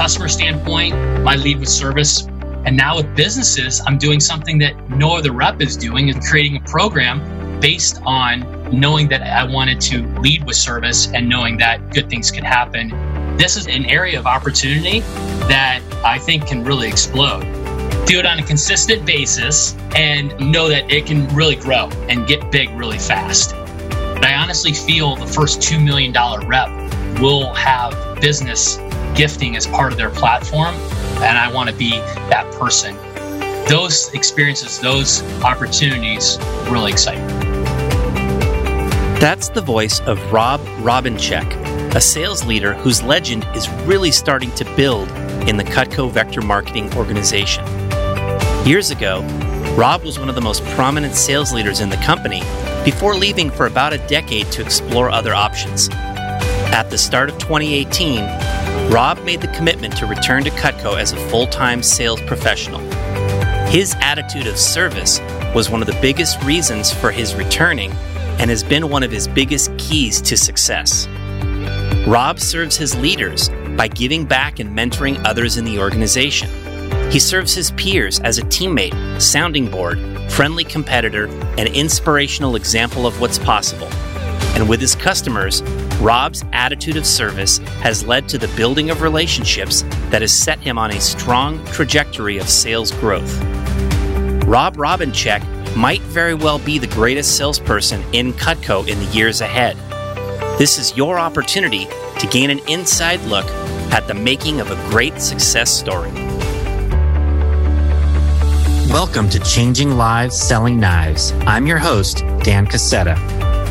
customer standpoint, my lead with service. And now with businesses, I'm doing something that no other rep is doing and creating a program based on knowing that I wanted to lead with service and knowing that good things could happen. This is an area of opportunity that I think can really explode. Do it on a consistent basis and know that it can really grow and get big really fast. But I honestly feel the first $2 million rep will have business gifting as part of their platform. And I want to be that person. Those experiences, those opportunities really excite me. That's the voice of Rob Robinchek, a sales leader whose legend is really starting to build in the Cutco Vector Marketing organization. Years ago, Rob was one of the most prominent sales leaders in the company before leaving for about a decade to explore other options. At the start of 2018, Rob made the commitment to return to Cutco as a full time sales professional. His attitude of service was one of the biggest reasons for his returning and has been one of his biggest keys to success. Rob serves his leaders by giving back and mentoring others in the organization. He serves his peers as a teammate, sounding board, friendly competitor, and inspirational example of what's possible. And with his customers, Rob's attitude of service has led to the building of relationships that has set him on a strong trajectory of sales growth. Rob Robinchek might very well be the greatest salesperson in Cutco in the years ahead. This is your opportunity to gain an inside look at the making of a great success story. Welcome to Changing Lives Selling Knives. I'm your host, Dan Casetta.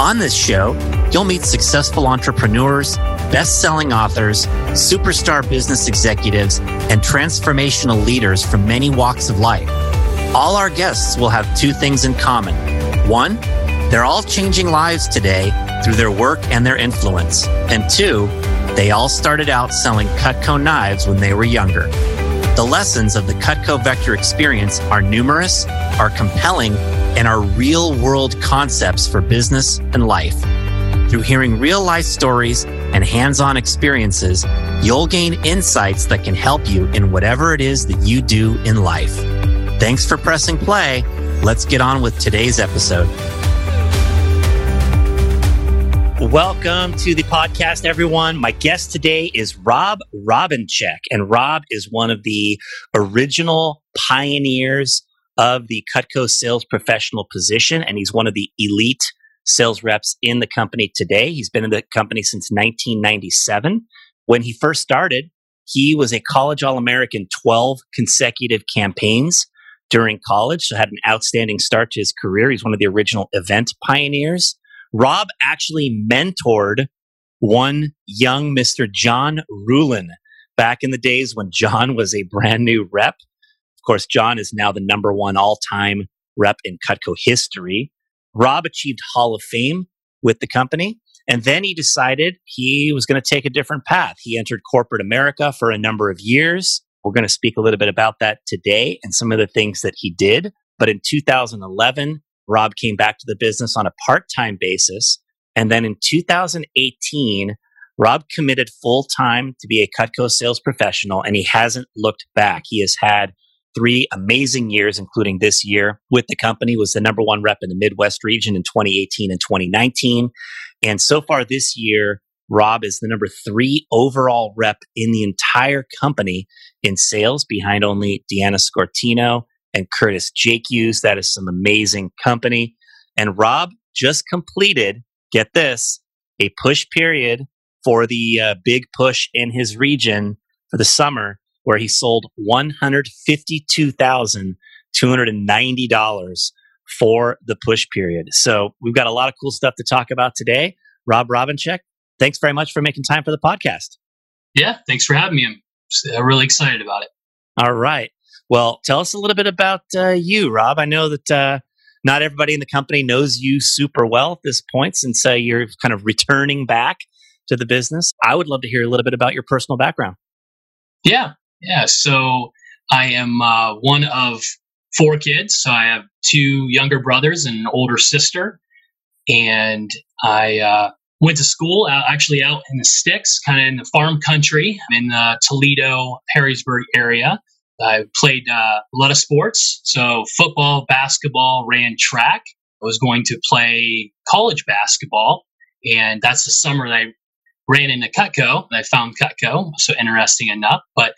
On this show, you'll meet successful entrepreneurs, best selling authors, superstar business executives, and transformational leaders from many walks of life. All our guests will have two things in common. One, they're all changing lives today through their work and their influence. And two, they all started out selling Cutco knives when they were younger. The lessons of the Cutco Vector experience are numerous, are compelling, and our real world concepts for business and life. Through hearing real life stories and hands on experiences, you'll gain insights that can help you in whatever it is that you do in life. Thanks for pressing play. Let's get on with today's episode. Welcome to the podcast, everyone. My guest today is Rob Robinchek, and Rob is one of the original pioneers of the Cutco sales professional position, and he's one of the elite sales reps in the company today. He's been in the company since 1997. When he first started, he was a college All American 12 consecutive campaigns during college, so had an outstanding start to his career. He's one of the original event pioneers. Rob actually mentored one young Mr. John Ruhlin back in the days when John was a brand new rep. Of course, John is now the number one all time rep in Cutco history. Rob achieved Hall of Fame with the company. And then he decided he was going to take a different path. He entered corporate America for a number of years. We're going to speak a little bit about that today and some of the things that he did. But in 2011, Rob came back to the business on a part time basis. And then in 2018, Rob committed full time to be a Cutco sales professional and he hasn't looked back. He has had three amazing years, including this year with the company, was the number one rep in the Midwest region in 2018 and 2019. And so far this year, Rob is the number three overall rep in the entire company in sales behind only Deanna Scortino and Curtis Jake Hughes. That is some amazing company. And Rob just completed, get this, a push period for the uh, big push in his region for the summer where he sold $152,290 for the push period. So we've got a lot of cool stuff to talk about today. Rob Robinchek, thanks very much for making time for the podcast. Yeah, thanks for having me. I'm uh, really excited about it. All right. Well, tell us a little bit about uh, you, Rob. I know that uh, not everybody in the company knows you super well at this point since uh, you're kind of returning back to the business. I would love to hear a little bit about your personal background. Yeah. Yeah. So I am uh, one of four kids. So I have two younger brothers and an older sister. And I uh, went to school uh, actually out in the sticks, kind of in the farm country in the Toledo, Perrysburg area. I played uh, a lot of sports, so football, basketball, ran track. I was going to play college basketball, and that's the summer that I ran into Cutco. I found Cutco, so interesting enough. But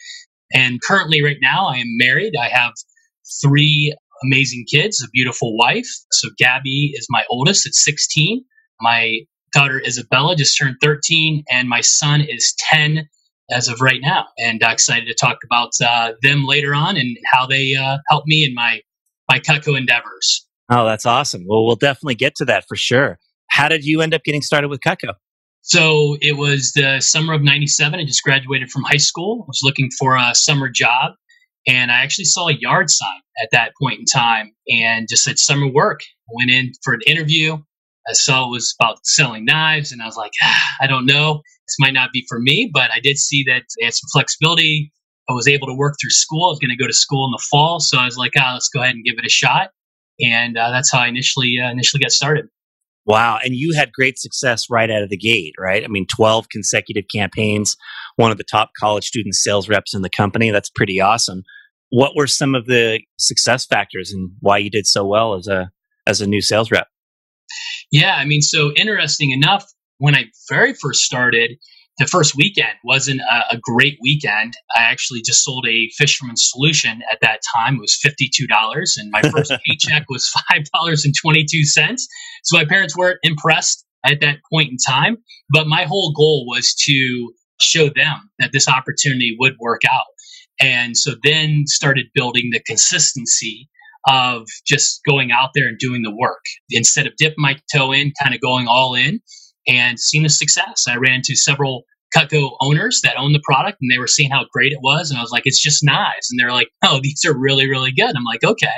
and currently, right now, I am married. I have three amazing kids, a beautiful wife. So Gabby is my oldest at 16. My daughter Isabella just turned 13, and my son is 10 as of right now. And uh, excited to talk about uh, them later on and how they uh, help me in my my Cutco endeavors. Oh, that's awesome. Well, we'll definitely get to that for sure. How did you end up getting started with Cutco? So it was the summer of 97. I just graduated from high school. I was looking for a summer job. And I actually saw a yard sign at that point in time and just said summer work. I went in for an interview. I saw it was about selling knives, and I was like, ah, I don't know. This might not be for me, but I did see that they had some flexibility. I was able to work through school. I was going to go to school in the fall, so I was like, ah, let's go ahead and give it a shot. And uh, that's how I initially uh, initially got started. Wow. And you had great success right out of the gate, right? I mean, 12 consecutive campaigns, one of the top college student sales reps in the company. That's pretty awesome. What were some of the success factors and why you did so well as a as a new sales rep? Yeah, I mean, so interesting enough, when I very first started, the first weekend wasn't a, a, great weekend. I actually just sold a fisherman's solution at that time. It was $52, and my first paycheck was $5.22. So my parents weren't impressed at that point in time. But my whole goal was to show them that this opportunity would work out. And so then started building the consistency of just going out there and doing the work instead of dipping my toe in, kind of going all in and seen the success. I ran into several Cutco owners that own the product and they were seeing how great it was. And I was like, it's just knives. And they're like, oh, these are really, really good. I'm like, okay.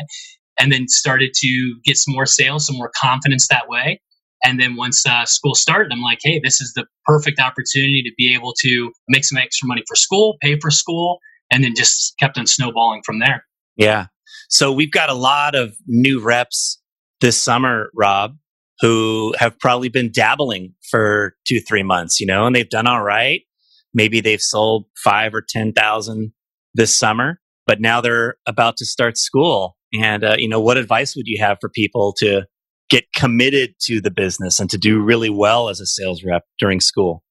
And then started to get some more sales, some more confidence that way. And then once uh, school started, I'm like, hey, this is the perfect opportunity to be able to make some extra money for school, pay for school, and then just kept on snowballing from there. Yeah. So we've got a lot of new reps this summer, Rob, who have probably been dabbling for two, three months, you know, and they've done all right. Maybe they've sold five or 10,000 this summer, but now they're about to start school. And, uh, you know, what advice would you have for people to get committed to the business and to do really well as a sales rep during school?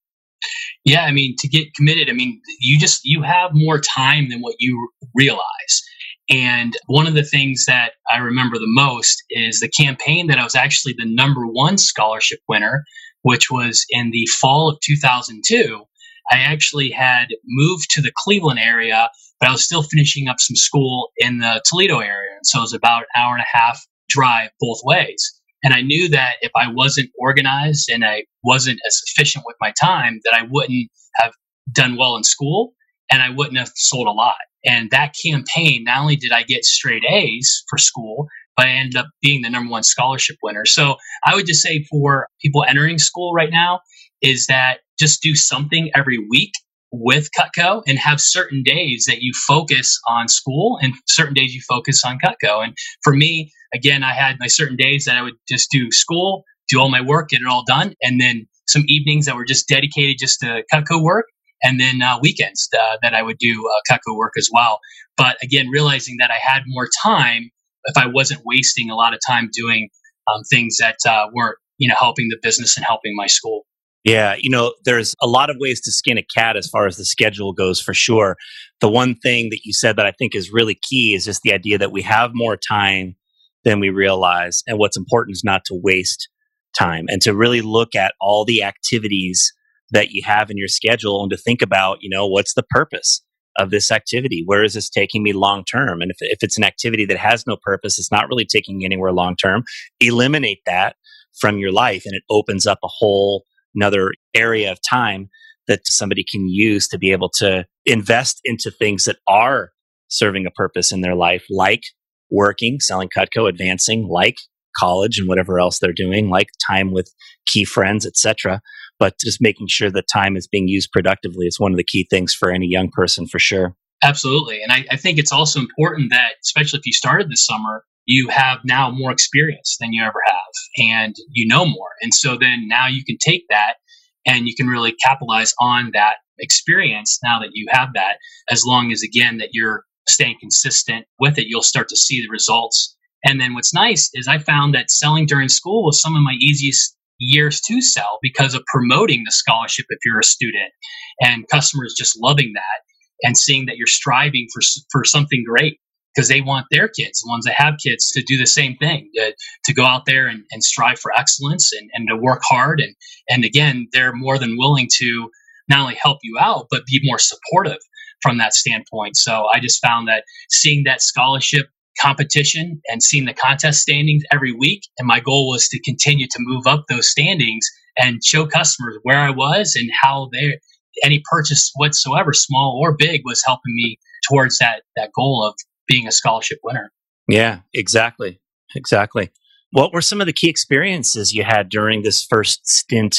Yeah, I mean, to get committed, I mean, you just you have more time than what you realize. And one of the things that I remember the most is the campaign that I was actually the number one scholarship winner, which was in the fall of 2002. I actually had moved to the Cleveland area, but I was still finishing up some school in the Toledo area. And so it was about an hour and a half drive both ways. And I knew that if I wasn't organized and I wasn't as efficient with my time, that I wouldn't have done well in school and I wouldn't have sold a lot. And that campaign, not only did I get straight A's for school, but I ended up being the number one scholarship winner. So I would just say for people entering school right now is that just do something every week with Cutco and have certain days that you focus on school and certain days you focus on Cutco. And for me, again, I had my certain days that I would just do school, do all my work, get it all done, and then some evenings that were just dedicated just to Cutco work and then uh, weekends uh, that I would do uh, work as well. But again, realizing that I had more time if I wasn't wasting a lot of time doing um, things that uh, weren't, you know, helping the business and helping my school. Yeah, you know, there's a lot of ways to skin a cat as far as the schedule goes for sure. The one thing that you said that I think is really key is just the idea that we have more time than we realize. And what's important is not to waste time and to really look at all the activities that you have in your schedule and to think about, you know, what's the purpose of this activity? Where is this taking me long term? And if, if it's an activity that has no purpose, it's not really taking you anywhere long term, eliminate that from your life and it opens up a whole another area of time that somebody can use to be able to invest into things that are serving a purpose in their life, like working, selling Cutco, advancing, like college and whatever else they're doing, like time with key friends, etc. But just making sure that time is being used productively is one of the key things for any young person for sure. Absolutely. And I, I think it's also important that, especially if you started this summer, you have now more experience than you ever have and you know more. And so then now you can take that and you can really capitalize on that experience now that you have that as long as again that you're staying consistent with it you'll start to see the results and then what's nice is i found that selling during school was some of my easiest years to sell because of promoting the scholarship if you're a student and customers just loving that and seeing that you're striving for for something great because they want their kids, the ones that have kids, to do the same thing, to, to go out there and, and strive for excellence and, and to work hard. And, and again, they're more than willing to not only help you out, but be more supportive from that standpoint. So I just found that seeing that scholarship competition and seeing the contest standings every week, and my goal was to continue to move up those standings and show customers where I was and how they any purchase whatsoever, small or big, was helping me towards that that goal of being a scholarship winner. Yeah, exactly. Exactly. What were some of the key experiences you had during this first stint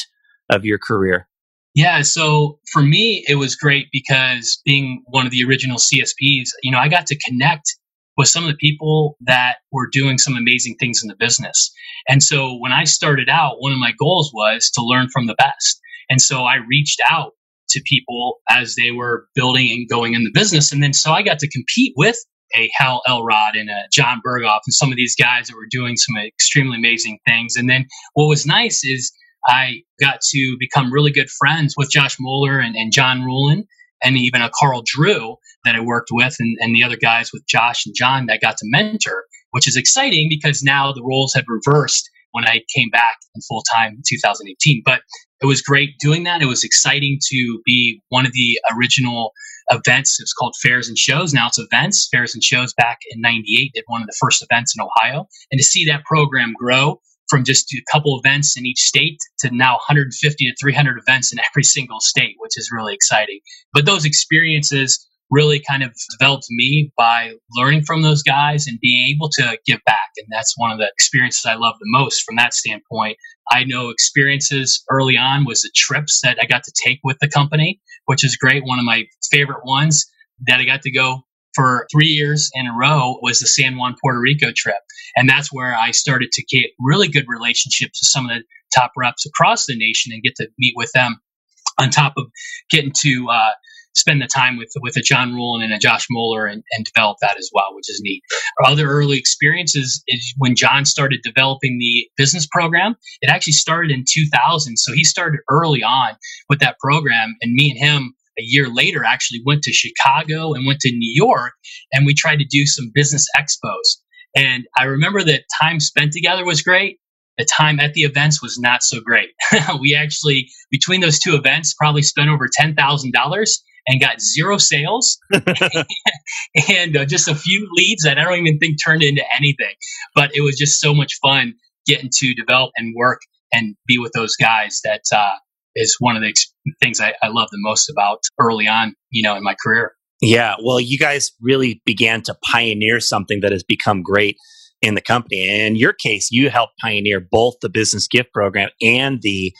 of your career? Yeah, so for me, it was great because being one of the original CSPs, you know, I got to connect with some of the people that were doing some amazing things in the business. And so when I started out, one of my goals was to learn from the best. And so I reached out to people as they were building and going in the business. And then so I got to compete with a Hal Elrod and a John Berghoff and some of these guys that were doing some extremely amazing things. And then what was nice is I got to become really good friends with Josh Moeller and, and John Ruhlin and even a Carl Drew that I worked with and, and the other guys with Josh and John that I got to mentor, which is exciting because now the roles have reversed when I came back in full time in 2018. But it was great doing that. It was exciting to be one of the original events. It was called Fairs and Shows. Now it's events. Fairs and Shows back in 98 did one of the first events in Ohio. And to see that program grow from just a couple events in each state to now 150 to 300 events in every single state, which is really exciting. But those experiences really kind of developed me by learning from those guys and being able to give back. And that's one of the experiences I love the most from that standpoint. I know experiences early on was the trips that I got to take with the company, which is great. One of my favorite ones that I got to go for three years in a row was the San Juan, Puerto Rico trip. And that's where I started to get really good relationships with some of the top reps across the nation and get to meet with them on top of getting to uh, spend the time with with a John Ruhlin and a Josh Moeller and, and develop that as well, which is neat. other early experiences is when John started developing the business program. It actually started in 2000, so he started early on with that program, and me and him a year later actually went to Chicago and went to New York, and we tried to do some business expos. And I remember that time spent together was great, the time at the events was not so great. we actually, between those two events, probably spent over $10,000 and got zero sales and uh, just a few leads that I don't even think turned into anything. But it was just so much fun getting to develop and work and be with those guys. That uh, is one of the ex- things I, I love the most about early on, you know, in my career. Yeah, well, you guys really began to pioneer something that has become great in the company. And in your case, you helped pioneer both the business gift program and the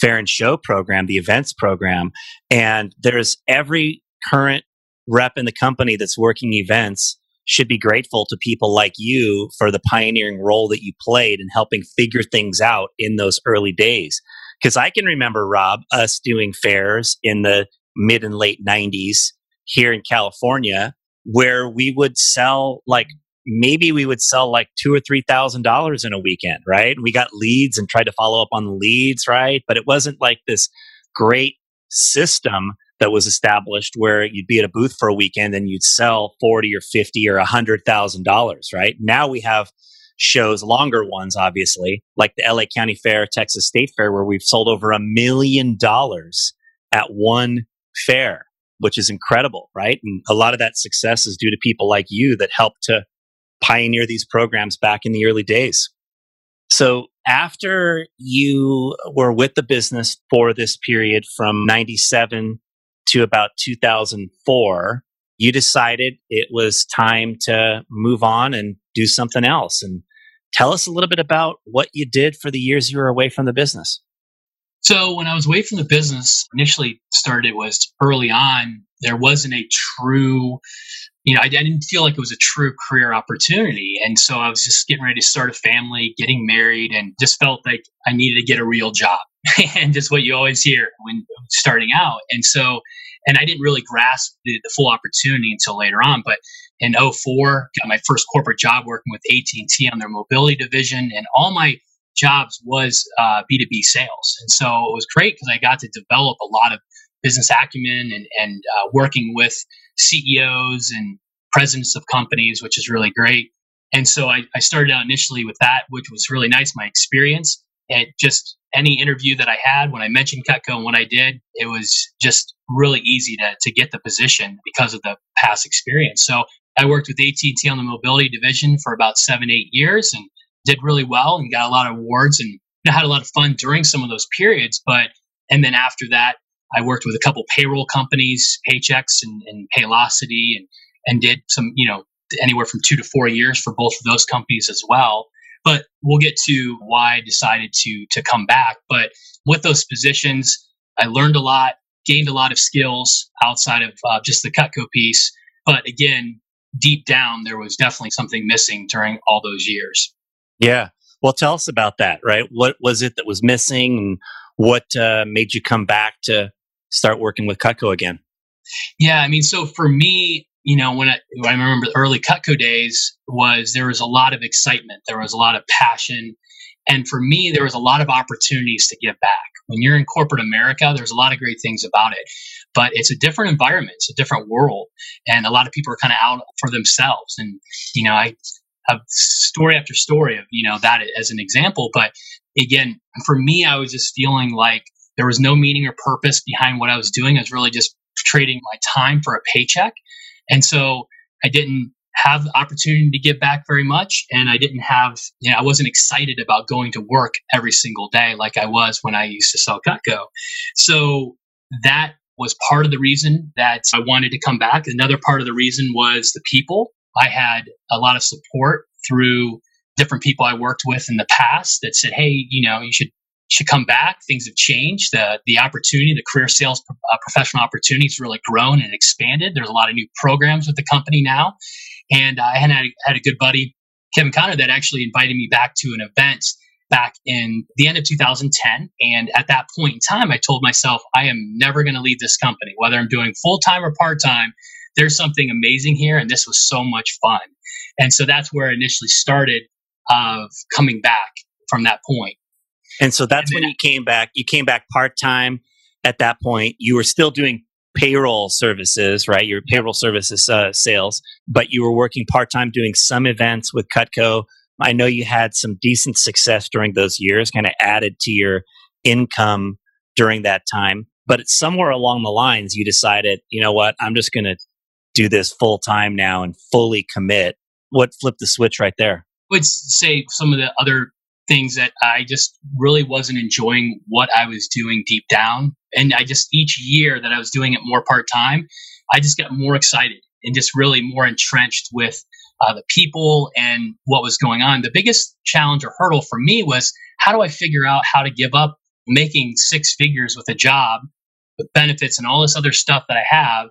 fair and show program, the events program. And there's every current rep in the company that's working events should be grateful to people like you for the pioneering role that you played in helping figure things out in those early days. Because I can remember, Rob, us doing fairs in the mid and late 90s here in California where we would sell like maybe we would sell like two or three thousand dollars in a weekend, right? We got leads and tried to follow up on the leads, right? But it wasn't like this great system that was established where you'd be at a booth for a weekend and you'd sell forty or fifty or a hundred thousand dollars, right? Now we have shows, longer ones, obviously, like the LA County Fair, Texas State Fair, where we've sold over a million dollars at one fair, which is incredible, right? And a lot of that success is due to people like you that helped to pioneer these programs back in the early days. So after you were with the business for this period from 97 to about 2004, you decided it was time to move on and do something else. And tell us a little bit about what you did for the years you were away from the business. So when I was away from the business, initially started was early on, there wasn't a true, you know, I, I, didn't feel like it was a true career opportunity. And so I was just getting ready to start a family, getting married, and just felt like I needed to get a real job. and just what you always hear when starting out. And so, and I didn't really grasp the, the full opportunity until later on. But in 04, got my first corporate job working with AT&T on their mobility division. And all my jobs was uh, B2B sales. And so it was great because I got to develop a lot of business acumen and, and uh, working with CEOs and presidents of companies, which is really great. And so I, I started out initially with that, which was really nice, my experience. at just any interview that I had, when I mentioned Cutco and what I did, it was just really easy to, to get the position because of the past experience. So I worked with AT&T on the mobility division for about seven, eight years and did really well and got a lot of awards and had a lot of fun during some of those periods. But and then after that, I worked with a couple payroll companies, Paychex and, and Paylocity, and and did some you know anywhere from two to four years for both of those companies as well. But we'll get to why I decided to to come back. But with those positions, I learned a lot, gained a lot of skills outside of uh, just the Cutco piece. But again, deep down, there was definitely something missing during all those years. Yeah. Well, tell us about that, right? What was it that was missing and what uh, made you come back to start working with Cutco again? Yeah, I mean, so for me, you know, when I, when I remember the early Cutco days was there was a lot of excitement, there was a lot of passion, and for me, there was a lot of opportunities to give back. When you're in corporate America, there's a lot of great things about it, but it's a different environment, it's a different world, and a lot of people are kind of out for themselves. And you know, I have story after story of you know that as an example but again for me i was just feeling like there was no meaning or purpose behind what i was doing. I was really just trading my time for a paycheck. And so i didn't have the opportunity to give back very much. And i didn't have you know i wasn't excited about going to work every single day like i was when i used to sell cutco. So that was part of the reason that i wanted to come back. Another part of the reason was the people. I had a lot of support through different people I worked with in the past that said, "Hey, you know, you should should come back. Things have changed. The the opportunity, the career sales uh, professional opportunities, really grown and expanded. There's a lot of new programs with the company now, and I had a, had a good buddy, Kevin Connor, that actually invited me back to an event back in the end of 2010. And at that point in time, I told myself, I am never going to leave this company, whether I'm doing full time or part time there's something amazing here and this was so much fun and so that's where I initially started of coming back from that point. And so that's and when you came back you came back part-time at that point. You were still doing payroll services right? Your payroll services uh, sales but you were working part-time doing some events with cutco. I know you had some decent success during those years kind of added to your income during that time but somewhere along the lines you decided you know what? I'm just going to do this full time now and fully commit? What flipped the switch right there? Would say some of the other things that I just really wasn't enjoying what I was doing deep down. And I just, each year that I was doing it more part time, I just got more excited and just really more entrenched with uh, the people and what was going on. The biggest challenge or hurdle for me was how do I figure out how to give up making six figures with a job, with benefits and all this other stuff that I have,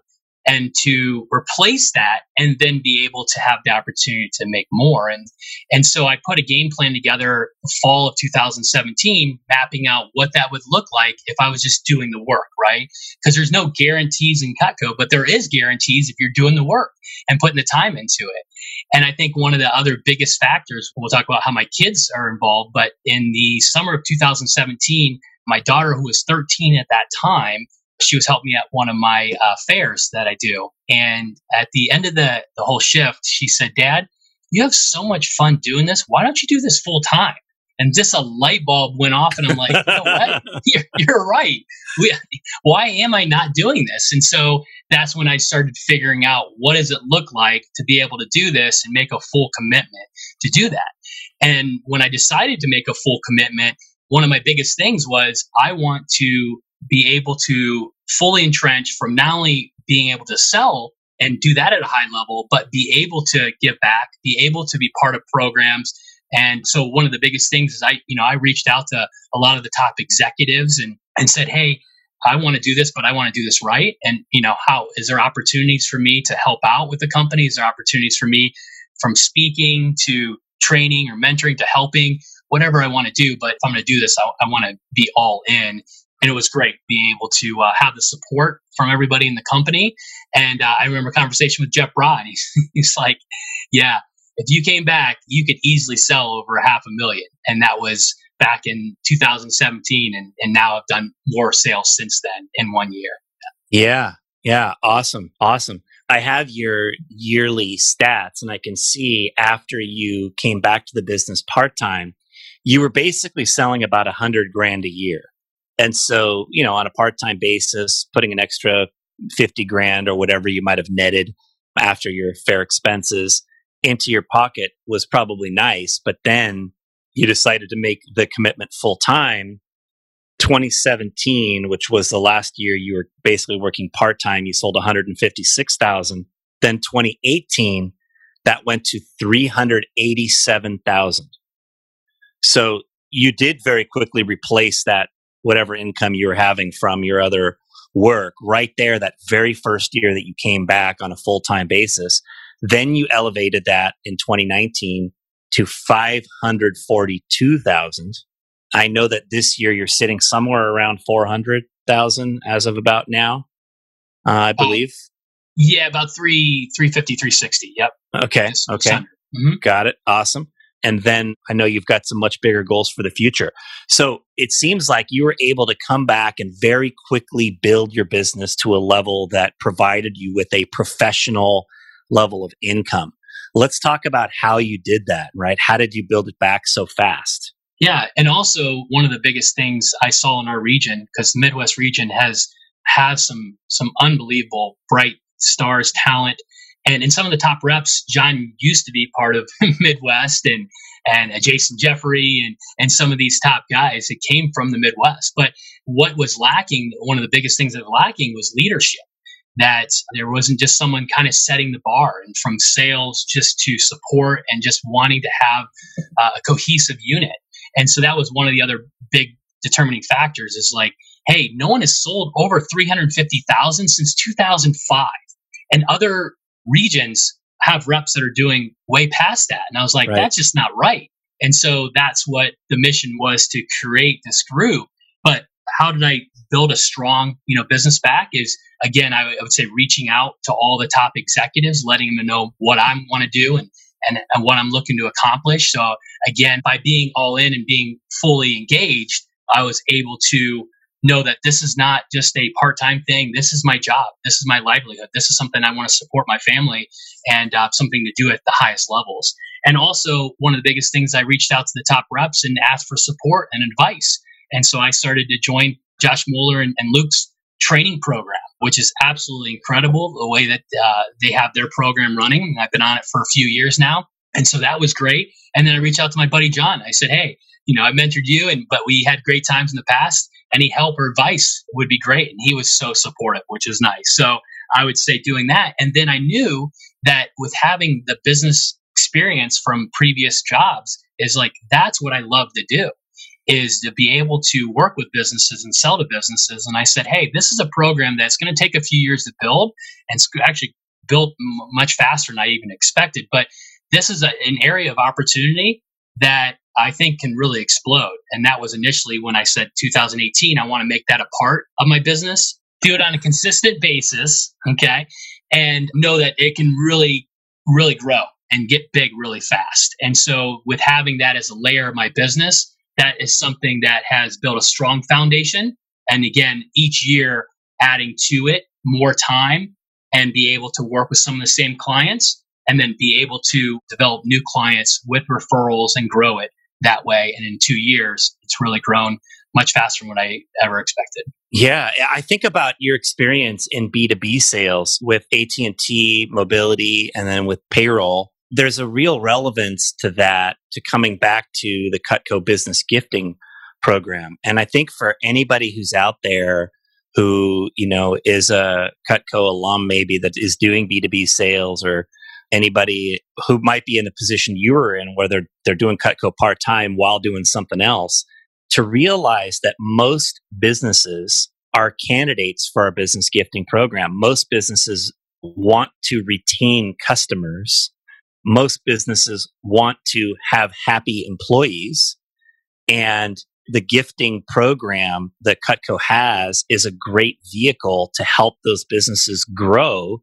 and to replace that and then be able to have the opportunity to make more. And and so i put a game plan together the fall of 2017 mapping out what that would look like if i was just doing the work right? Because there's no guarantees in cutco but there is guarantees if you're doing the work and putting the time into it. And i think one of the other biggest factors we'll talk about how my kids are involved but in the summer of 2017 my daughter who was 13 at that time she was helping me at one of my uh, fairs that I do. And at the end of the, the whole shift, she said, Dad, you have so much fun doing this. Why don't you do this full time? And just a light bulb went off, and I'm like, you know what? You're, you're right. We, why am I not doing this? And so that's when I started figuring out what does it look like to be able to do this and make a full commitment to do that. And when I decided to make a full commitment, one of my biggest things was I want to be able to fully entrench from not only being able to sell and do that at a high level, but be able to give back, be able to be part of programs And so one of the biggest things is I, you know, I reached out to a lot of the top executives and, and said, Hey, I want to do this, but I want to do this right. And, you know, how is there opportunities for me to help out with the company? Is there opportunities for me from speaking to training or mentoring to helping, whatever I want to do? But if I'm going to do this, I, I want to be all in. And it was great being able to uh, have the support from everybody in the company. And uh, I remember a conversation with Jeff Broad. He's, he's like, yeah, if you came back, you could easily sell over a half a million. And that was back in 2017. And, and now I've done more sales since then in one year. Yeah. Yeah. Awesome. Awesome. I have your yearly stats and I can see after you came back to the business part time, you were basically selling about a hundred grand a year. And so, you know, on a part time basis, putting an extra 50 grand or whatever you might have netted after your fair expenses into your pocket was probably nice. But then you decided to make the commitment full time. 2017, which was the last year you were basically working part time, you sold 156,000. Then 2018, that went to 387,000. So you did very quickly replace that whatever income you were having from your other work right there that very first year that you came back on a full-time basis then you elevated that in 2019 to 542,000 i know that this year you're sitting somewhere around 400,000 as of about now uh, i believe. Yeah about 3 350 360 yep. Okay okay. mm-hmm. got it awesome and then I know you've got some much bigger goals for the future. So it seems like you were able to come back and very quickly build your business to a level that provided you with a professional level of income. Let's talk about how you did that, right? How did you build it back so fast? Yeah, and also one of the biggest things I saw in our region because the Midwest region has has some some unbelievable bright stars, talent, and in some of the top reps, John used to be part of Midwest and and Jason Jeffrey and and some of these top guys that came from the Midwest. But what was lacking, one of the biggest things that was lacking was leadership. That there wasn't just someone kind of setting the bar and from sales just to support and just wanting to have uh, a cohesive unit. And so that was one of the other big determining factors is like, hey, no one has sold over 350,000 since 2005. And other regions have reps that are doing way past that. And I was like, right. that's just not right. And so that's what the mission was to create this group. But how did I build a strong, you know, business back is again, I would say reaching out to all the top executives, letting them know what I want to do and, and, and what I'm looking to accomplish. So again, by being all in and being fully engaged, I was able to know that this is not just a part-time thing. This is my job. This is my livelihood. This is something i want to support my family and uh, something to do at the highest levels. And also one of the biggest things i reached out to the top reps and asked for support and advice. And so i started to join josh moeller and, and luke's training program which is absolutely incredible the way that uh, they have their program running. I've been on it for a few years now. And so that was great. And then i reached out to my buddy john. I said hey you know i mentored you and but we had great times in the past any help or advice would be great. And he was so supportive, which is nice. So I would say doing that. And then I knew that with having the business experience from previous jobs is like, that's what I love to do is to be able to work with businesses and sell to businesses. And I said, hey, this is a program that's going to take a few years to build and actually built m- much faster than I even expected. But this is a, an area of opportunity that I think can really explode. And that was initially when I said 2018, I want to make that a part of my business, do it on a consistent basis, okay, and know that it can really, really grow and get big really fast. And so, with having that as a layer of my business, that is something that has built a strong foundation. And again, each year adding to it more time and be able to work with some of the same clients and then be able to develop new clients with referrals and grow it that way. And in two years, it's really grown much faster than what I ever expected. Yeah, I think about your experience in B2B sales with AT&T Mobility and then with payroll. There's a real relevance to that to coming back to the Cutco business gifting program. And I think for anybody who's out there who, you know, is a Cutco alum maybe that is doing B2B sales or anybody who might be in the position you were in, where they're, they're doing Cutco part time while doing something else, to realize that most businesses are candidates for our business gifting program. Most businesses want to retain customers. Most businesses want to have happy employees. And the gifting program that Cutco has is a great vehicle to help those businesses grow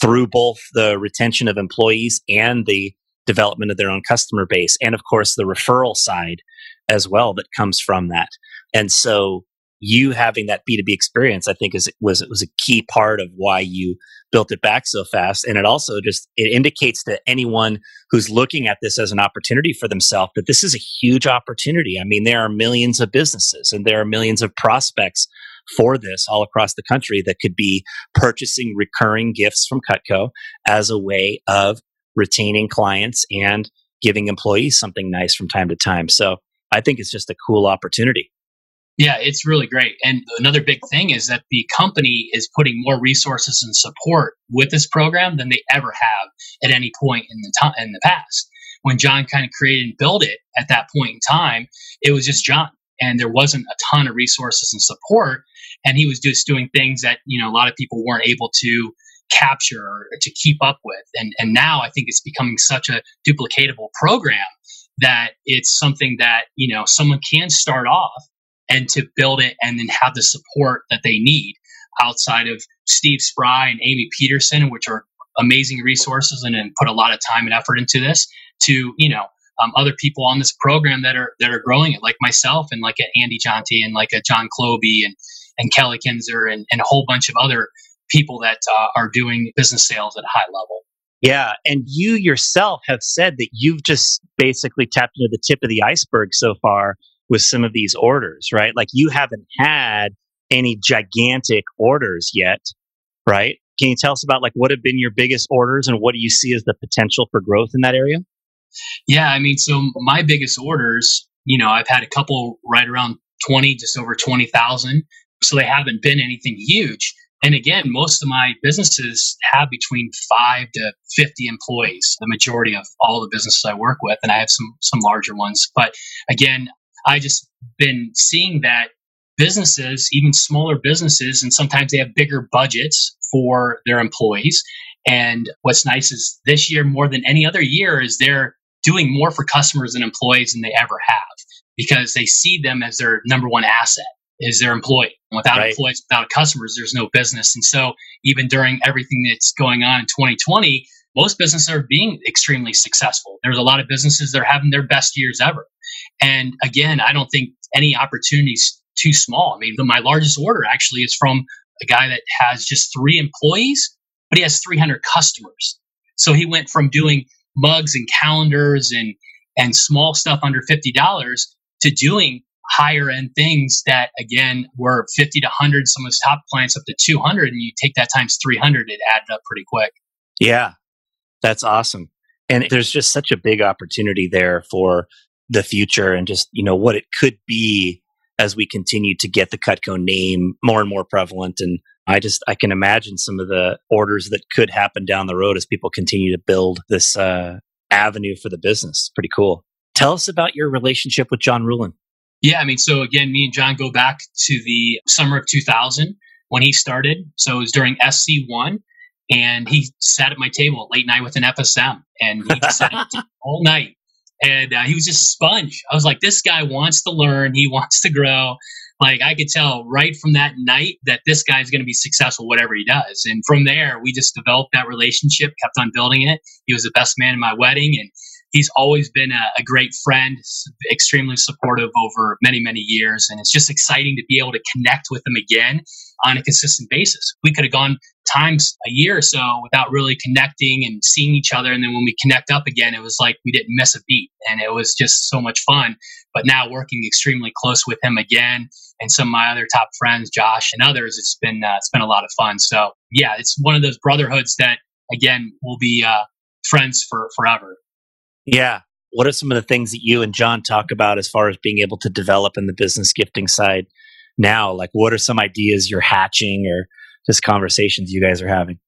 through both the retention of employees and the development of their own customer base. And of course, the referral side as well that comes from that. And so you having that B2B experience, I think is was was a key part of why you built it back so fast. And it also just it indicates to anyone who's looking at this as an opportunity for themselves that this is a huge opportunity. I mean, there are millions of businesses and there are millions of prospects for this all across the country that could be purchasing recurring gifts from Cutco as a way of retaining clients and giving employees something nice from time to time. So I think it's just a cool opportunity. Yeah, it's really great. And another big thing is that the company is putting more resources and support with this program than they ever have at any point in the time in the past. When John kind of created and built it at that point in time, it was just John and there wasn't a ton of resources and support and he was just doing things that, you know, a lot of people weren't able to capture or to keep up with. And and now I think it's becoming such a duplicatable program that it's something that, you know, someone can start off and to build it and then have the support that they need outside of Steve Spry and Amy Peterson, which are amazing resources and, and put a lot of time and effort into this to, you know, um, other people on this program that are that are growing it, like myself and like Andy Jonty and like a John Kloby and and Kelly Kinzer and, and a whole bunch of other people that uh, are doing business sales at a high level. Yeah, and you yourself have said that you've just basically tapped into the tip of the iceberg so far with some of these orders, right? Like you haven't had any gigantic orders yet, right? Can you tell us about like what have been your biggest orders and what do you see as the potential for growth in that area? Yeah, I mean, so my biggest orders, you know, I've had a couple right around 20, just over 20,000. So they haven't been anything huge. And again, most of my businesses have between five to 50 employees, the majority of all the businesses I work with. And I have some, some larger ones. But again, I just been seeing that businesses, even smaller businesses, and sometimes they have bigger budgets for their employees. And what's nice is this year, more than any other year, is they're doing more for customers and employees than they ever have because they see them as their number one asset is their employee. Without right. employees, without customers, there's no business. And so even during everything that's going on in 2020, most businesses are being extremely successful. There's a lot of businesses that are having their best years ever. And again, I don't think any opportunity is too small. I mean, the, my largest order actually is from a guy that has just three employees, but he has 300 customers. So he went from doing mugs and calendars and and small stuff under $50 to doing higher end things that again were 50 to 100 some of his top clients up to 200 and you take that times 300 it added up pretty quick yeah that's awesome and there's just such a big opportunity there for the future and just you know what it could be as we continue to get the Cutco name more and more prevalent. And I just I can imagine some of the orders that could happen down the road as people continue to build this uh, avenue for the business. Pretty cool. Tell us about your relationship with John Ruhlin. Yeah, I mean, so again, me and John go back to the summer of 2000 when he started. So it was during SC1, and he sat at my table late night with an FSM, and he sat all night and uh, he was just a sponge. I was like, this guy wants to learn, he wants to grow. Like I could tell right from that night that this guy's going to be successful, whatever he does. And from there, we just developed that relationship, kept on building it. He was the best man in my wedding, and he's always been a, a, great friend, extremely supportive over many, many years. And it's just exciting to be able to connect with him again on a consistent basis. We could have gone times a year or so without really connecting and seeing each other. And then when we connect up again, it was like we didn't miss a beat and it was just so much fun. But now working extremely close with him again and some of my other top friends, Josh and others, it's been, uh, it's been a lot of fun. So yeah, it's one of those brotherhoods that again will be, uh, friends for forever. Yeah. What are some of the things that you and John talk about as far as being able to develop in the business gifting side now? Like, what are some ideas you're hatching or just conversations you guys are having?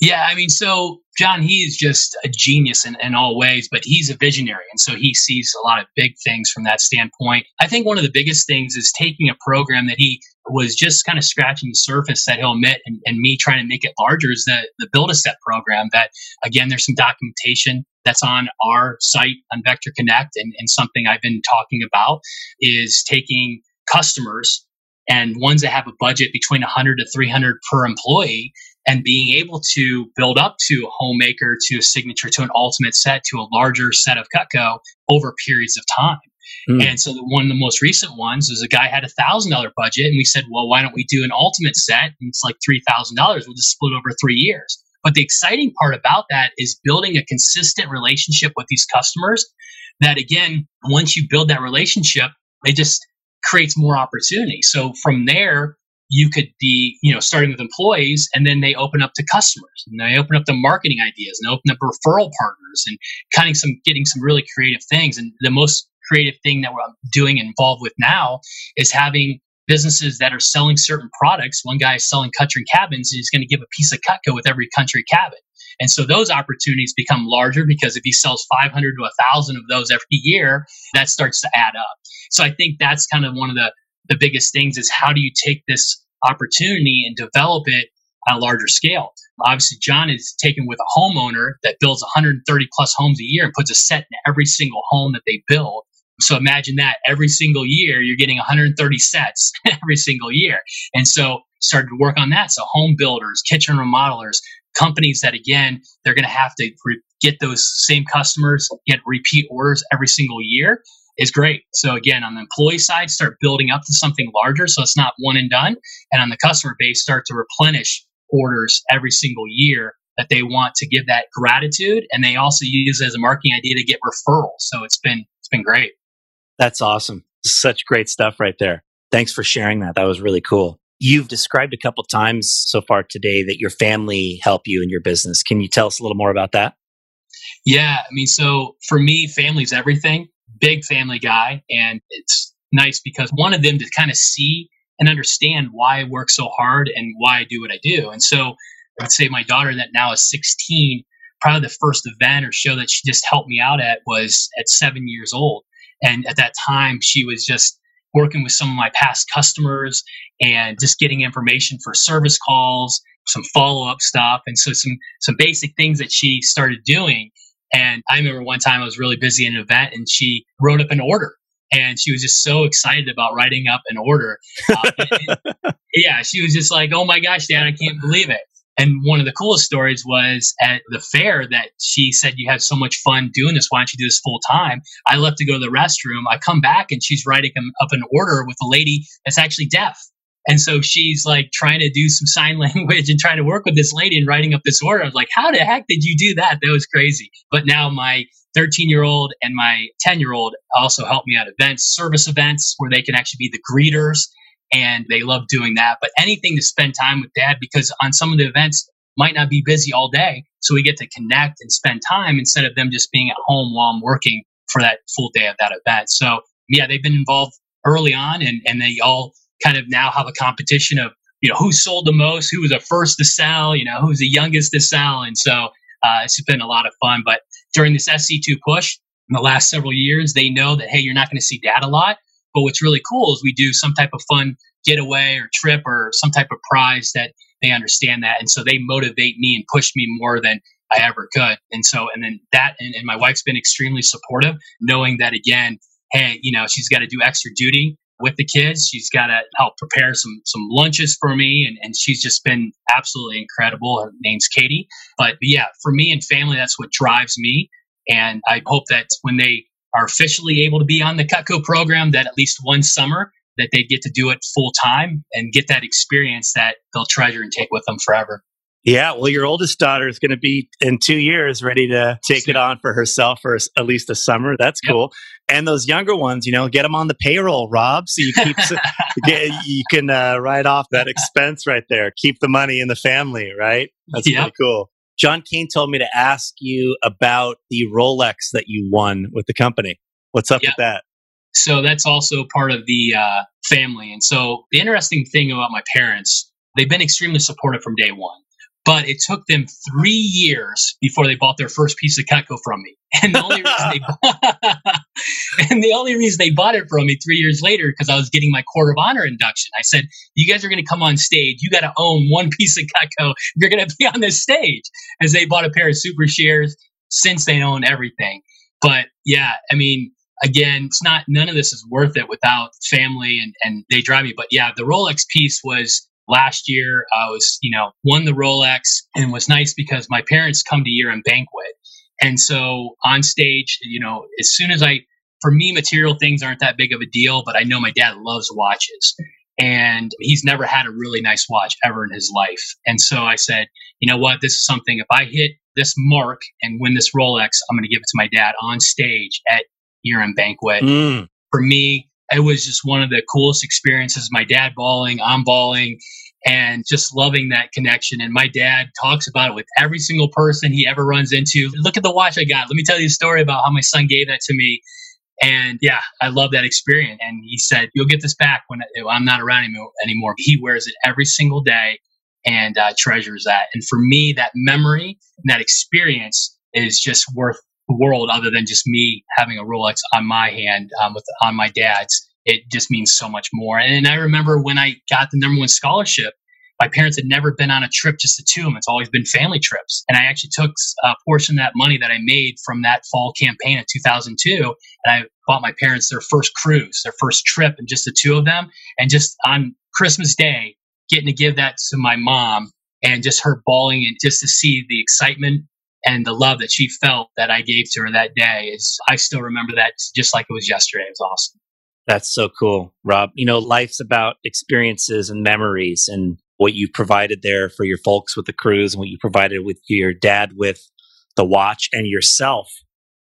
Yeah, I mean, so John, he is just a genius in, in all ways, but he's a visionary. And so he sees a lot of big things from that standpoint. I think one of the biggest things is taking a program that he was just kind of scratching the surface that he'll admit and, and me trying to make it larger is the, the Build a Set program that, again, there's some documentation that's on our site on Vector Connect. And, and something I've been talking about is taking customers and ones that have a budget between 100 to 300 per employee and being able to build up to a homemaker to a signature to an ultimate set to a larger set of cutco over periods of time. Mm. and so one of the most recent ones is a guy had a thousand dollar budget and we said well why don't we do an ultimate set? And it's like three thousand dollars. We'll just split over three years. But the exciting part about that is building a consistent relationship with these customers that again once you build that relationship it just creates more opportunity. So from there you could be, you know, starting with employees and then they open up to customers and they open up the marketing ideas and open up referral partners and some getting some really creative things. And the most creative thing that we're doing involved with now is having businesses that are selling certain products. One guy is selling country cabins and he's going to give a piece of Cutco with every country cabin. And so those opportunities become larger because if he sells 500 to 1,000 of those every year, that starts to add up. So I think that's kind of one of the the biggest things is how do you take this opportunity and develop it on a larger scale. Obviously, John is taken with a homeowner that builds 130 plus homes a year and puts a set in every single home that they build. So imagine that every single year you're getting 130 sets every single year. And so started to work on that. So home builders, kitchen remodelers, companies that again, they're going to have to re- get those same customers, get repeat orders every single year is great. So again, on the employee side, start building up to something larger so it's not one and done. And on the customer base, start to replenish orders every single year that they want to give that gratitude. And they also use it as a marketing idea to get referrals. So it's been it's been great. That's awesome. Such great stuff right there. Thanks for sharing that. That was really cool. You've described a couple times so far today that your family help you in your business. Can you tell us a little more about that? Yeah, I mean, so for me, family's everything big family guy. And it's nice because one of them to kind of see and understand why I work so hard and why I do what I do. And so I would say my daughter that now is 16, probably the first event or show that she just helped me out at was at seven years old. And at that time, she was just working with some of my past customers and just getting information for service calls, some follow up stuff, and so some some basic things that she started doing. And I remember one time I was really busy in an event and she wrote up an order and she was just so excited about writing up an order. Uh, and, yeah, she was just like, oh my gosh, dad, I can't believe it. And one of the coolest stories was at the fair that she said, You have so much fun doing this. Why don't you do this full time? I left to go to the restroom. I come back and she's writing up an order with a lady that's actually deaf. And so she's like trying to do some sign language and trying to work with this lady and writing up this order. I was like, how the heck did you do that? That was crazy. But now my 13 year old and my 10 year old also help me at events, service events where they can actually be the greeters. And they love doing that. But anything to spend time with dad because on some of the events might not be busy all day. So we get to connect and spend time instead of them just being at home while I'm working for that full day of that event. So yeah, they've been involved early on and, and they all kind of now have a competition of you know who sold the most, who was the first to sell, you know who's the youngest to sell, and so uh, it's been a lot of fun. But during this SC2 push in the last several years, they know that hey, you're not going to see dad a lot. But what's really cool is we do some type of fun getaway or trip or some type of prize that they understand that, and so they motivate me and push me more than I ever could. And so, and then that, and, and my wife's been extremely supportive, knowing that again, hey, you know, she's got to do extra duty with the kids. She's got to help prepare some some lunches for me, and, and she's just been absolutely incredible. Her name's Katie. But yeah, for me and family, that's what drives me. And I hope that when they are officially able to be on the Cutco program, that at least one summer that they get to do it full time and get that experience that they'll treasure and take with them forever. Yeah, well, your oldest daughter is going to be in two years ready to take it on for herself for at least a summer. That's yep. cool. And those younger ones, you know, get them on the payroll, Rob, so you keep get, you can uh, write off that expense right there. Keep the money in the family, right? That's yep. really cool. John Kane told me to ask you about the Rolex that you won with the company. What's up yep. with that? So that's also part of the uh, family. And so the interesting thing about my parents, they've been extremely supportive from day one but it took them three years before they bought their first piece of Cutco from me. And the only reason they bought, and the only reason they bought it from me three years later because I was getting my Court of Honor induction. I said, "You guys are going to come on stage. You got to own one piece of Cutco. You're going to be on this stage." As they bought a pair of Super Shears, since they own everything. But yeah, I mean, again, it's not none of this is worth it without family and and they drive me. But yeah, the Rolex piece was last year. I was you know won the Rolex and was nice because my parents come to year end banquet, and so on stage, you know, as soon as I for me, material things aren't that big of a deal, but I know my dad loves watches. And he's never had a really nice watch ever in his life. And so I said, you know what? This is something, if I hit this mark and win this Rolex, I'm going to give it to my dad on stage at year end banquet. Mm. For me, it was just one of the coolest experiences. My dad bawling, I'm bawling, and just loving that connection. And my dad talks about it with every single person he ever runs into. Look at the watch I got. Let me tell you a story about how my son gave that to me. And yeah, I love that experience. And he said, You'll get this back when I'm not around anymore. He wears it every single day and uh, treasures that. And for me, that memory and that experience is just worth world other than just me having a Rolex on my hand um, with on my dad's. It just means so much more. And I remember when I got the number one scholarship, my parents had never been on a trip just the two of them. It's always been family trips. And I actually took a portion of that money that I made from that fall campaign in 2002 and I bought my parents their first cruise, their first trip, and just the two of them. And just on Christmas Day, getting to give that to my mom and just her bawling and just to see the excitement and the love that she felt that I gave to her that day is I still remember that just like it was yesterday. It was awesome. That's so cool, Rob. You know, life's about experiences and memories and what you provided there for your folks with the cruise and what you provided with your dad with the watch and yourself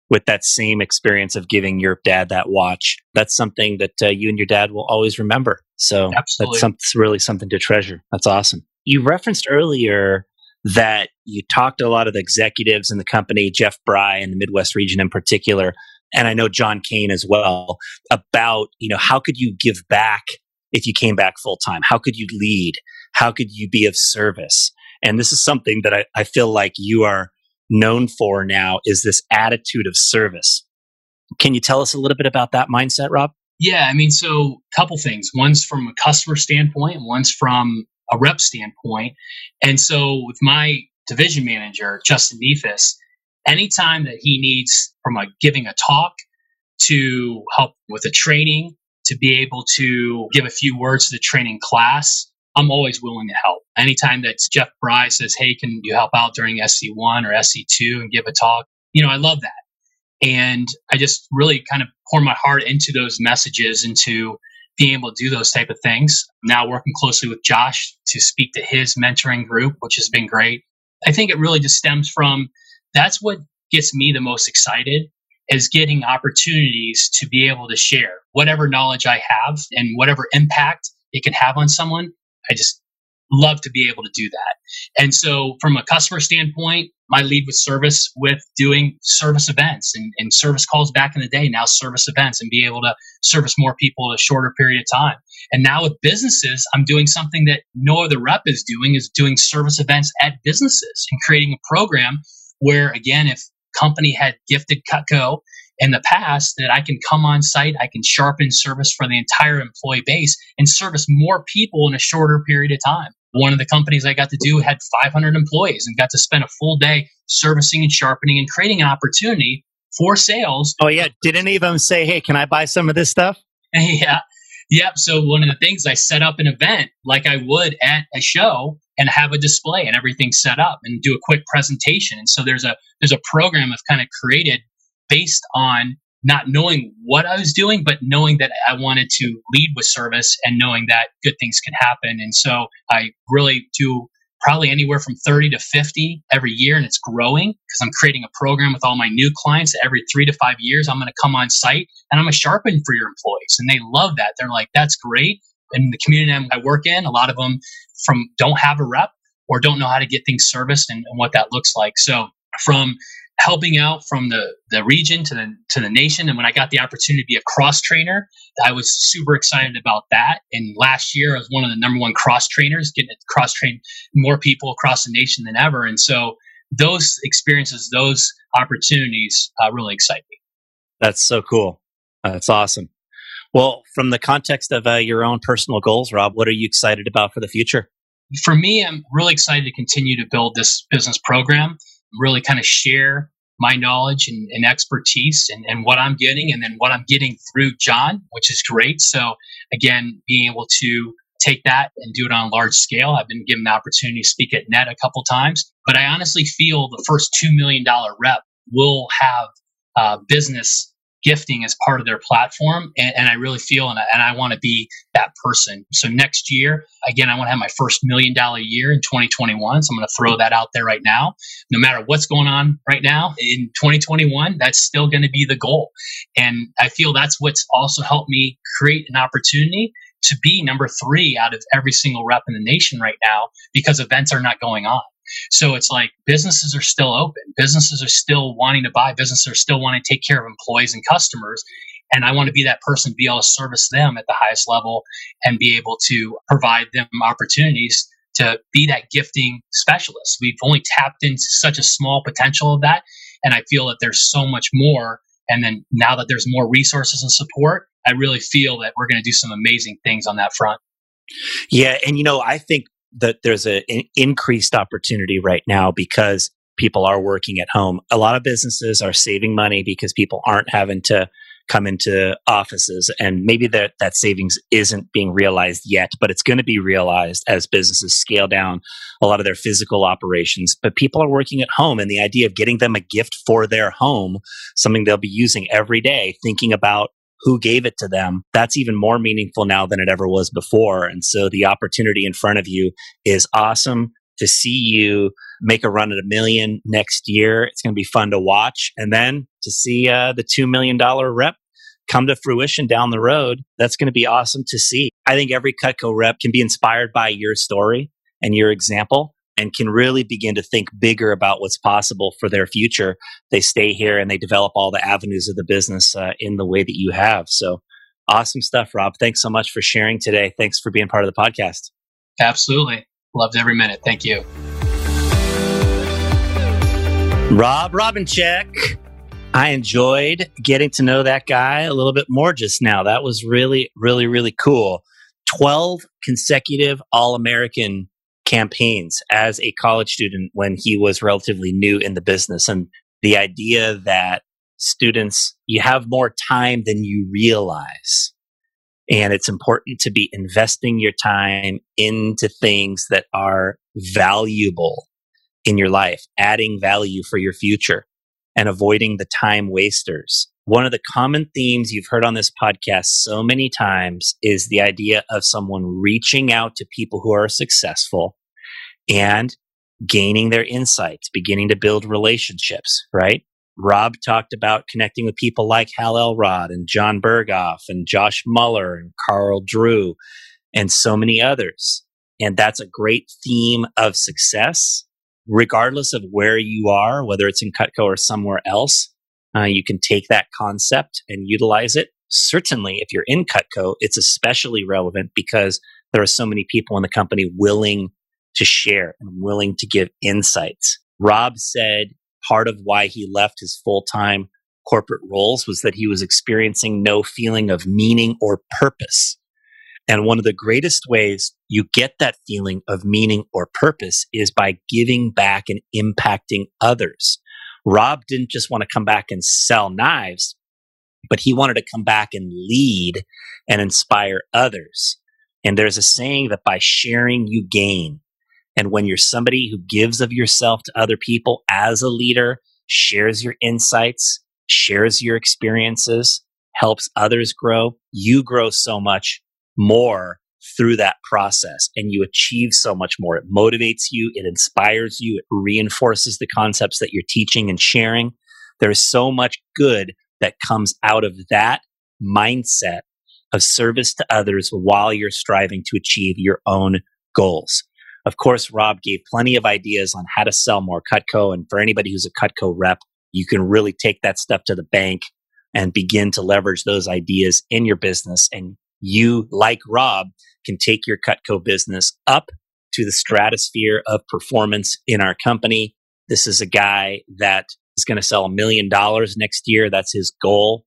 with that same experience of giving your dad that watch. That's something that uh, you and your dad will always remember. So Absolutely. that's, some, that's really something to treasure. That's awesome. You referenced earlier that you talked to a lot of the executives in the company, Jeff Bry in the Midwest region in particular, and I know John Kane as well, about, you know, how could you give back if you came back full time? How could you lead? How could you be of service? And this is something that I, I feel like you are known for now is this attitude of service. Can you tell us a little bit about that mindset, Rob? Yeah, I mean, so a couple things. One's from a customer standpoint, one's from a rep standpoint. And so with my division manager, Justin Neefus, anytime that he needs from a giving a talk to help with a training, to be able to give a few words to the training class, I'm always willing to help. Anytime that Jeff Bry says, Hey, can you help out during SC1 or SC2 and give a talk? You know, I love that. And I just really kind of pour my heart into those messages, into being able to do those type of things. Now working closely with Josh to speak to his mentoring group, which has been great. I think it really just stems from that's what gets me the most excited is getting opportunities to be able to share whatever knowledge I have and whatever impact it can have on someone. I just love to be able to do that. And so, from a customer standpoint, my lead with service with doing service events and, and, service calls back in the day, now service events, and be able to service more people in a shorter period of time. And now with businesses, I'm doing something that no other rep is doing is doing service events at businesses and creating a program where, again, if company had gifted Cutco in the past that I can come on site, I can sharpen service for the entire employee base and service more people in a shorter period of time. One of the companies I got to do had 500 employees and got to spend a full day servicing and sharpening and creating an opportunity for sales. Oh, yeah. Did any of them say, hey, can I buy some of this stuff? yeah. Yep. So one of the things I set up an event like I would at a show and have a display and everything set up and do a quick presentation. And so there's a there's a program I've kind of created based on not knowing what I was doing, but knowing that I wanted to lead with service and knowing that good things can happen. And so I really do probably anywhere from 30 to 50 every year, and it's growing because I'm creating a program with all my new clients. Every three to five years, I'm going to come on site and I'm to sharpen for your employees. And they love that. They're like, that's great. And the community I work in, a lot of them from don't have a rep or don't know how to get things serviced and, and what that looks like. So from helping out from the, the region to the to the nation. And when I got the opportunity to be a cross trainer, I was super excited about that. And last year, I was one of the number one cross trainers, getting to cross train more people across the nation than ever. And so those experiences, those opportunities, uh, really excite me. That's so cool. Uh, that's awesome. Well, from the context of uh, your own personal goals, Rob, what are you excited about for the future? For me, I'm really excited to continue to build this business program, really kind of share my knowledge and, and expertise and, and, what I'm getting and then what I'm getting through John, which is great. So again, being able to take that and do it on a large scale. I've been given the opportunity to speak at NET a couple times, but I honestly feel the first $2 million rep will have uh, business gifting as part of their platform. And, and I really feel, and I, and I want to be that person. So next year, again, I want to have my first million dollar year in 2021. So I'm going to throw that out there right now. No matter what's going on right now in 2021, that's still going to be the goal. And I feel that's what's also helped me create an opportunity to be number three out of every single rep in the nation right now because events are not going on. So it's like businesses are still open. Businesses are still wanting to buy. Businesses are still wanting to take care of employees and customers. And I want to be that person, be able to service them at the highest level and be able to provide them opportunities to be that gifting specialist. We've only tapped into such a small potential of that. And I feel that there's so much more. And then now that there's more resources and support, I really feel that we're going to do some amazing things on that front. Yeah. And, you know, I think that there's a, an increased opportunity right now because people are working at home. A lot of businesses are saving money because people aren't having to come into offices and maybe that that savings isn't being realized yet but it's going to be realized as businesses scale down a lot of their physical operations but people are working at home and the idea of getting them a gift for their home something they'll be using every day thinking about who gave it to them, that's even more meaningful now than it ever was before. And so the opportunity in front of you is awesome to see you make a run at a million next year. It's going to be fun to watch. And then to see uh, the $2 million rep come to fruition down the road, that's going to be awesome to see. I think every Cutco rep can be inspired by your story and your example and can really begin to think bigger about what's possible for their future. They stay here and they develop all the avenues of the business uh, in the way that you have. So awesome stuff, Rob. Thanks so much for sharing today. Thanks for being part of the podcast. Absolutely. Loved every minute. Thank you. Rob Robinchek. I enjoyed getting to know that guy a little bit more just now. That was really, really, really cool. 12 consecutive All American campaigns as a college student when he was relatively new in the business. And the idea that students, you have more time than you realize. And it's important to be investing your time into things that are valuable in your life, adding value for your future and avoiding the time wasters. One of the common themes you've heard on this podcast so many times is the idea of someone reaching out to people who are successful and gaining their insights, beginning to build relationships, right? Rob talked about connecting with people like Hal Elrod and John Berghoff and Josh Moeller and Carl Drew and so many others. And that's a great theme of success, regardless of where you are, whether it's in Cutco or somewhere else. Uh, you can take that concept and utilize it. Certainly, if you're in Cutco, it's especially relevant because there are so many people in the company willing to share and willing to give insights. Rob said part of why he left his full time corporate roles was that he was experiencing no feeling of meaning or purpose. And one of the greatest ways you get that feeling of meaning or purpose is by giving back and impacting others. Rob didn't just want to come back and sell knives, but he wanted to come back and lead and inspire others. And there's a saying that by sharing, you gain. And when you're somebody who gives of yourself to other people as a leader, shares your insights, shares your experiences, helps others grow, you grow so much more through that process and you achieve so much more. It motivates you, it inspires you, it reinforces the concepts that you're teaching and sharing. There's so much good that comes out of that mindset of service to others while you're striving to achieve your own goals. Of course, Rob gave plenty of ideas on how to sell more Cutco. And for anybody who's a Cutco rep, you can really take that step to the bank and begin to leverage those ideas in your business. And you, like Rob, can take your Cutco business up to the stratosphere of performance in our company. This is a guy that is going to sell a million dollars next year. That's his goal.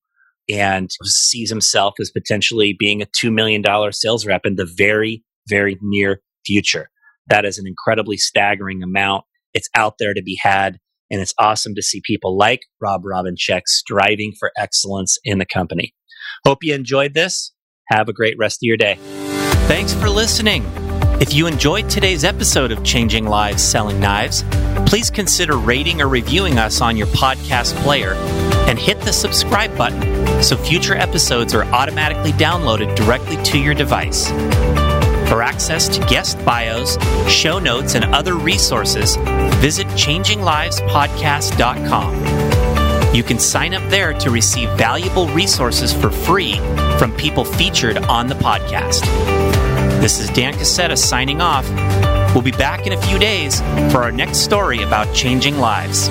And sees himself as potentially being a $2 million sales rep in the very, very near future. That is an incredibly staggering amount. It's out there to be had. And it's awesome to see people like Rob Robinchek striving for excellence in the company. Hope you enjoyed this. Have a great rest of your day. Thanks for listening. If you enjoyed today's episode of Changing Lives Selling Knives, please consider rating or reviewing us on your podcast player and hit the subscribe button so future episodes are automatically downloaded directly to your device. For access to guest bios, show notes, and other resources, visit changinglivespodcast.com. You can sign up there to receive valuable resources for free from people featured on the podcast. This is Dan Casetta signing off. We'll be back in a few days for our next story about changing lives.